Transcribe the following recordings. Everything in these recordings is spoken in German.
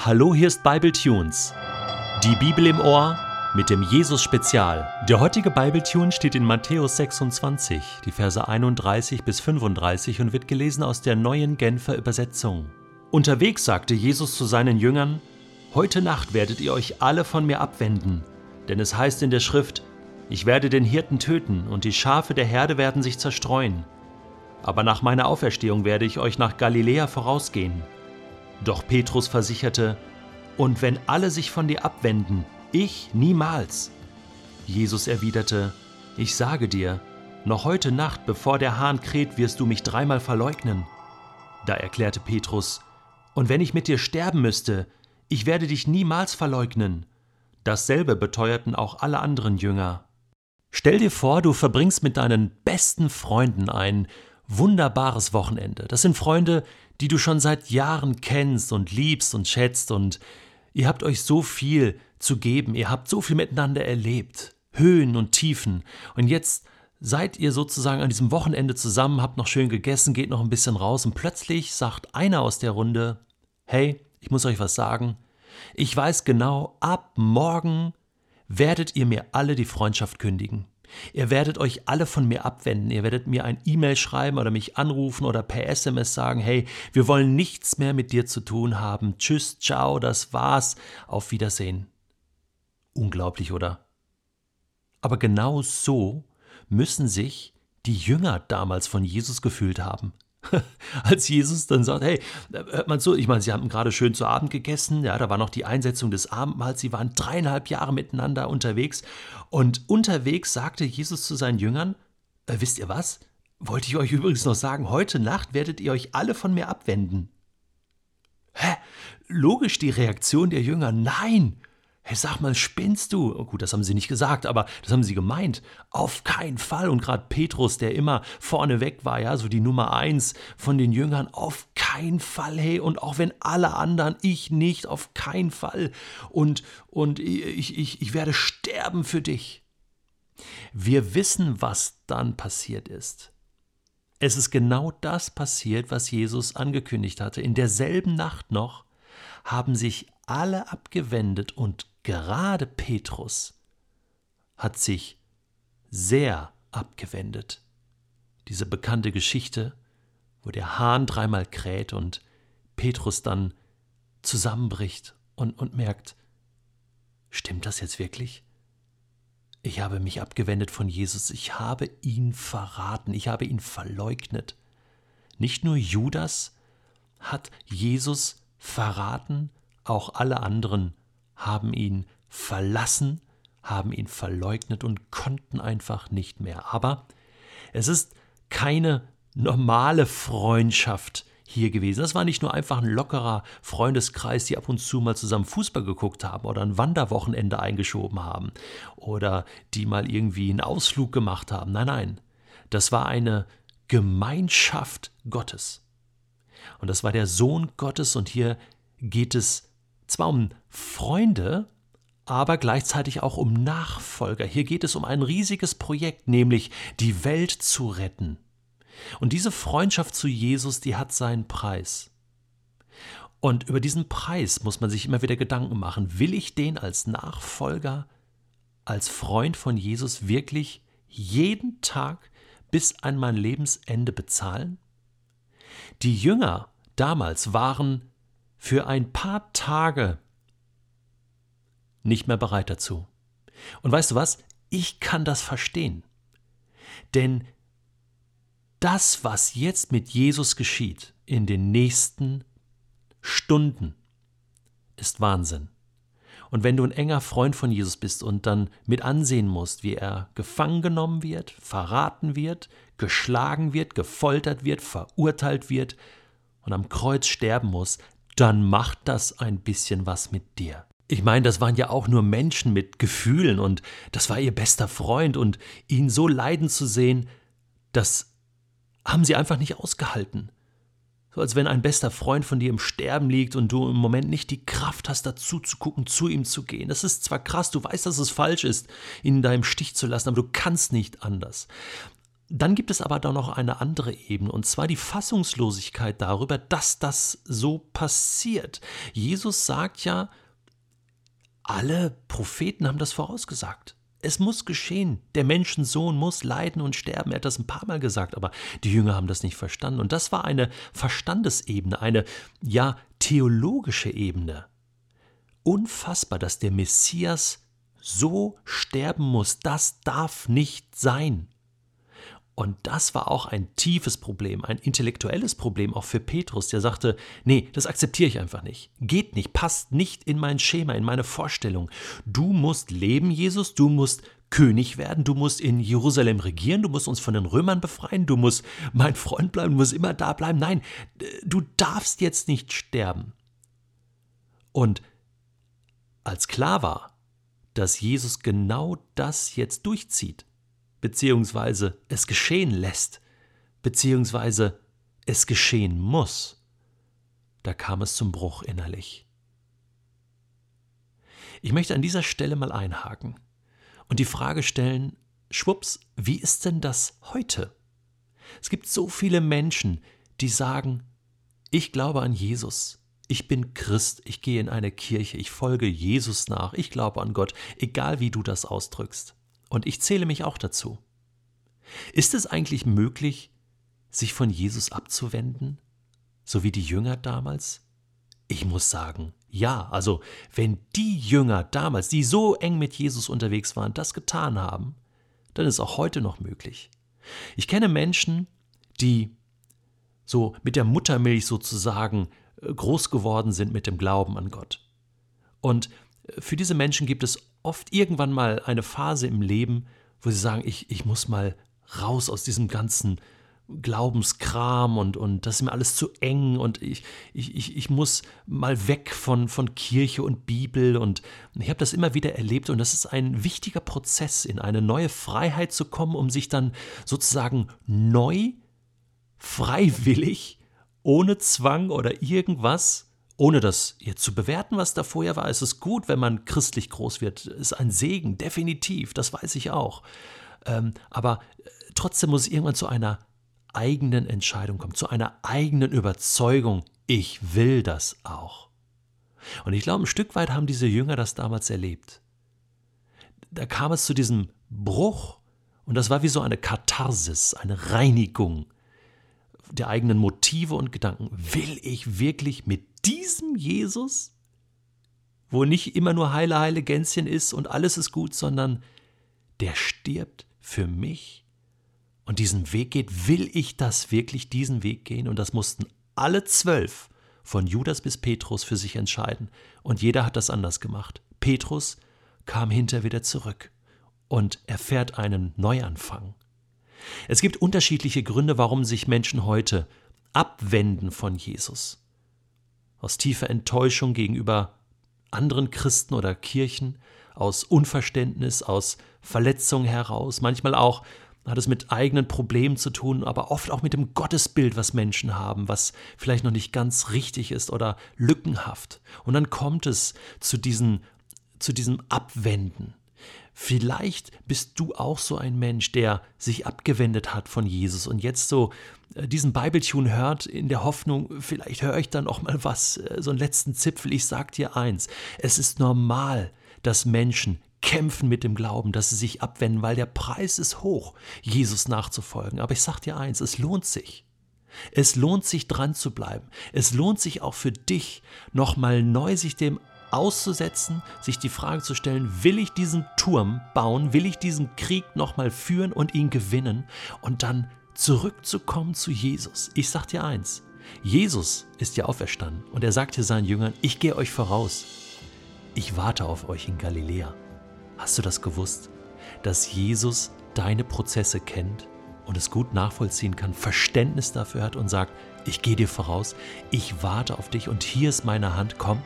Hallo, hier ist Bible Tunes. Die Bibel im Ohr mit dem Jesus Spezial. Der heutige Bible Tune steht in Matthäus 26, die Verse 31 bis 35 und wird gelesen aus der neuen Genfer Übersetzung. Unterwegs sagte Jesus zu seinen Jüngern: Heute Nacht werdet ihr euch alle von mir abwenden, denn es heißt in der Schrift: Ich werde den Hirten töten und die Schafe der Herde werden sich zerstreuen. Aber nach meiner Auferstehung werde ich euch nach Galiläa vorausgehen. Doch Petrus versicherte, Und wenn alle sich von dir abwenden, ich niemals. Jesus erwiderte, Ich sage dir, noch heute Nacht, bevor der Hahn kräht, wirst du mich dreimal verleugnen. Da erklärte Petrus, Und wenn ich mit dir sterben müsste, ich werde dich niemals verleugnen. Dasselbe beteuerten auch alle anderen Jünger. Stell dir vor, du verbringst mit deinen besten Freunden ein wunderbares Wochenende. Das sind Freunde, die du schon seit Jahren kennst und liebst und schätzt. Und ihr habt euch so viel zu geben, ihr habt so viel miteinander erlebt, Höhen und Tiefen. Und jetzt seid ihr sozusagen an diesem Wochenende zusammen, habt noch schön gegessen, geht noch ein bisschen raus und plötzlich sagt einer aus der Runde, hey, ich muss euch was sagen, ich weiß genau, ab morgen werdet ihr mir alle die Freundschaft kündigen. Ihr werdet euch alle von mir abwenden. Ihr werdet mir ein E-Mail schreiben oder mich anrufen oder per SMS sagen, hey, wir wollen nichts mehr mit dir zu tun haben. Tschüss, ciao, das war's. Auf Wiedersehen. Unglaublich, oder? Aber genau so müssen sich die Jünger damals von Jesus gefühlt haben. als Jesus dann sagt, hey, hört mal zu, ich meine, sie haben gerade schön zu Abend gegessen, ja, da war noch die Einsetzung des Abendmahls, sie waren dreieinhalb Jahre miteinander unterwegs und unterwegs sagte Jesus zu seinen Jüngern, äh, wisst ihr was? Wollte ich euch übrigens noch sagen, heute Nacht werdet ihr euch alle von mir abwenden. Hä? Logisch die Reaktion der Jünger, nein, Hey, sag mal, spinnst du? Oh, gut, das haben sie nicht gesagt, aber das haben sie gemeint. Auf keinen Fall. Und gerade Petrus, der immer vorneweg war, ja, so die Nummer eins von den Jüngern, auf keinen Fall, hey. Und auch wenn alle anderen, ich nicht, auf keinen Fall. Und, und ich, ich, ich werde sterben für dich. Wir wissen, was dann passiert ist. Es ist genau das passiert, was Jesus angekündigt hatte. In derselben Nacht noch haben sich alle abgewendet und gerade Petrus hat sich sehr abgewendet. Diese bekannte Geschichte, wo der Hahn dreimal kräht und Petrus dann zusammenbricht und, und merkt, stimmt das jetzt wirklich? Ich habe mich abgewendet von Jesus, ich habe ihn verraten, ich habe ihn verleugnet. Nicht nur Judas hat Jesus verraten, auch alle anderen haben ihn verlassen, haben ihn verleugnet und konnten einfach nicht mehr. Aber es ist keine normale Freundschaft hier gewesen. Das war nicht nur einfach ein lockerer Freundeskreis, die ab und zu mal zusammen Fußball geguckt haben oder ein Wanderwochenende eingeschoben haben oder die mal irgendwie einen Ausflug gemacht haben. Nein, nein, das war eine Gemeinschaft Gottes. Und das war der Sohn Gottes und hier geht es zwar um Freunde, aber gleichzeitig auch um Nachfolger. Hier geht es um ein riesiges Projekt, nämlich die Welt zu retten. Und diese Freundschaft zu Jesus, die hat seinen Preis. Und über diesen Preis muss man sich immer wieder Gedanken machen. Will ich den als Nachfolger, als Freund von Jesus wirklich jeden Tag bis an mein Lebensende bezahlen? Die Jünger damals waren für ein paar Tage nicht mehr bereit dazu. Und weißt du was? Ich kann das verstehen. Denn das, was jetzt mit Jesus geschieht in den nächsten Stunden, ist Wahnsinn. Und wenn du ein enger Freund von Jesus bist und dann mit ansehen musst, wie er gefangen genommen wird, verraten wird, geschlagen wird, gefoltert wird, verurteilt wird und am Kreuz sterben muss, dann macht das ein bisschen was mit dir. Ich meine, das waren ja auch nur Menschen mit Gefühlen und das war ihr bester Freund und ihn so leiden zu sehen, das haben sie einfach nicht ausgehalten. So als wenn ein bester Freund von dir im Sterben liegt und du im Moment nicht die Kraft hast, dazu zu gucken, zu ihm zu gehen. Das ist zwar krass, du weißt, dass es falsch ist, ihn da im Stich zu lassen, aber du kannst nicht anders. Dann gibt es aber da noch eine andere Ebene, und zwar die Fassungslosigkeit darüber, dass das so passiert. Jesus sagt ja, alle Propheten haben das vorausgesagt. Es muss geschehen. Der Menschensohn muss leiden und sterben. Er hat das ein paar Mal gesagt, aber die Jünger haben das nicht verstanden. Und das war eine Verstandesebene, eine ja theologische Ebene. Unfassbar, dass der Messias so sterben muss. Das darf nicht sein. Und das war auch ein tiefes Problem, ein intellektuelles Problem auch für Petrus, der sagte, nee, das akzeptiere ich einfach nicht. Geht nicht, passt nicht in mein Schema, in meine Vorstellung. Du musst leben, Jesus, du musst König werden, du musst in Jerusalem regieren, du musst uns von den Römern befreien, du musst mein Freund bleiben, du musst immer da bleiben. Nein, du darfst jetzt nicht sterben. Und als klar war, dass Jesus genau das jetzt durchzieht, beziehungsweise es geschehen lässt, beziehungsweise es geschehen muss, da kam es zum Bruch innerlich. Ich möchte an dieser Stelle mal einhaken und die Frage stellen, schwupps, wie ist denn das heute? Es gibt so viele Menschen, die sagen, ich glaube an Jesus, ich bin Christ, ich gehe in eine Kirche, ich folge Jesus nach, ich glaube an Gott, egal wie du das ausdrückst. Und ich zähle mich auch dazu. Ist es eigentlich möglich, sich von Jesus abzuwenden, so wie die Jünger damals? Ich muss sagen, ja, also wenn die Jünger damals, die so eng mit Jesus unterwegs waren, das getan haben, dann ist auch heute noch möglich. Ich kenne Menschen, die so mit der Muttermilch sozusagen äh, groß geworden sind mit dem Glauben an Gott. Und für diese Menschen gibt es oft irgendwann mal eine Phase im Leben, wo sie sagen, ich, ich muss mal raus aus diesem ganzen Glaubenskram und, und das ist mir alles zu eng und ich, ich, ich, muss mal weg von, von Kirche und Bibel. Und ich habe das immer wieder erlebt und das ist ein wichtiger Prozess, in eine neue Freiheit zu kommen, um sich dann sozusagen neu, freiwillig, ohne Zwang oder irgendwas ohne das jetzt zu bewerten, was da vorher war, ist es gut, wenn man christlich groß wird. Ist ein Segen, definitiv, das weiß ich auch. Ähm, aber äh, trotzdem muss es irgendwann zu einer eigenen Entscheidung kommen, zu einer eigenen Überzeugung, ich will das auch. Und ich glaube, ein Stück weit haben diese Jünger das damals erlebt. Da kam es zu diesem Bruch und das war wie so eine Katharsis, eine Reinigung der eigenen Motive und Gedanken. Will ich wirklich mit diesem Jesus, wo nicht immer nur heile, heile Gänschen ist und alles ist gut, sondern der stirbt für mich und diesen Weg geht, will ich das wirklich diesen Weg gehen? Und das mussten alle zwölf, von Judas bis Petrus, für sich entscheiden. Und jeder hat das anders gemacht. Petrus kam hinter wieder zurück und erfährt einen Neuanfang. Es gibt unterschiedliche Gründe, warum sich Menschen heute abwenden von Jesus. Aus tiefer Enttäuschung gegenüber anderen Christen oder Kirchen, aus Unverständnis, aus Verletzung heraus, manchmal auch hat es mit eigenen Problemen zu tun, aber oft auch mit dem Gottesbild, was Menschen haben, was vielleicht noch nicht ganz richtig ist oder lückenhaft. Und dann kommt es zu, diesen, zu diesem Abwenden. Vielleicht bist du auch so ein Mensch, der sich abgewendet hat von Jesus und jetzt so äh, diesen Bibeltune hört in der Hoffnung, vielleicht höre ich dann auch mal was, äh, so einen letzten Zipfel. Ich sag dir eins, es ist normal, dass Menschen kämpfen mit dem Glauben, dass sie sich abwenden, weil der Preis ist hoch, Jesus nachzufolgen. Aber ich sag dir eins, es lohnt sich. Es lohnt sich dran zu bleiben. Es lohnt sich auch für dich, nochmal neu sich dem auszusetzen, sich die Frage zu stellen, will ich diesen Turm bauen, will ich diesen Krieg nochmal führen und ihn gewinnen und dann zurückzukommen zu Jesus. Ich sag dir eins, Jesus ist ja auferstanden und er sagt sagte seinen Jüngern, ich gehe euch voraus. Ich warte auf euch in Galiläa. Hast du das gewusst, dass Jesus deine Prozesse kennt und es gut nachvollziehen kann, Verständnis dafür hat und sagt, ich gehe dir voraus, ich warte auf dich und hier ist meine Hand, komm,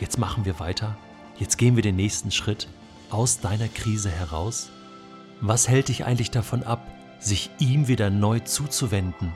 jetzt machen wir weiter, jetzt gehen wir den nächsten Schritt. Aus deiner Krise heraus? Was hält dich eigentlich davon ab, sich ihm wieder neu zuzuwenden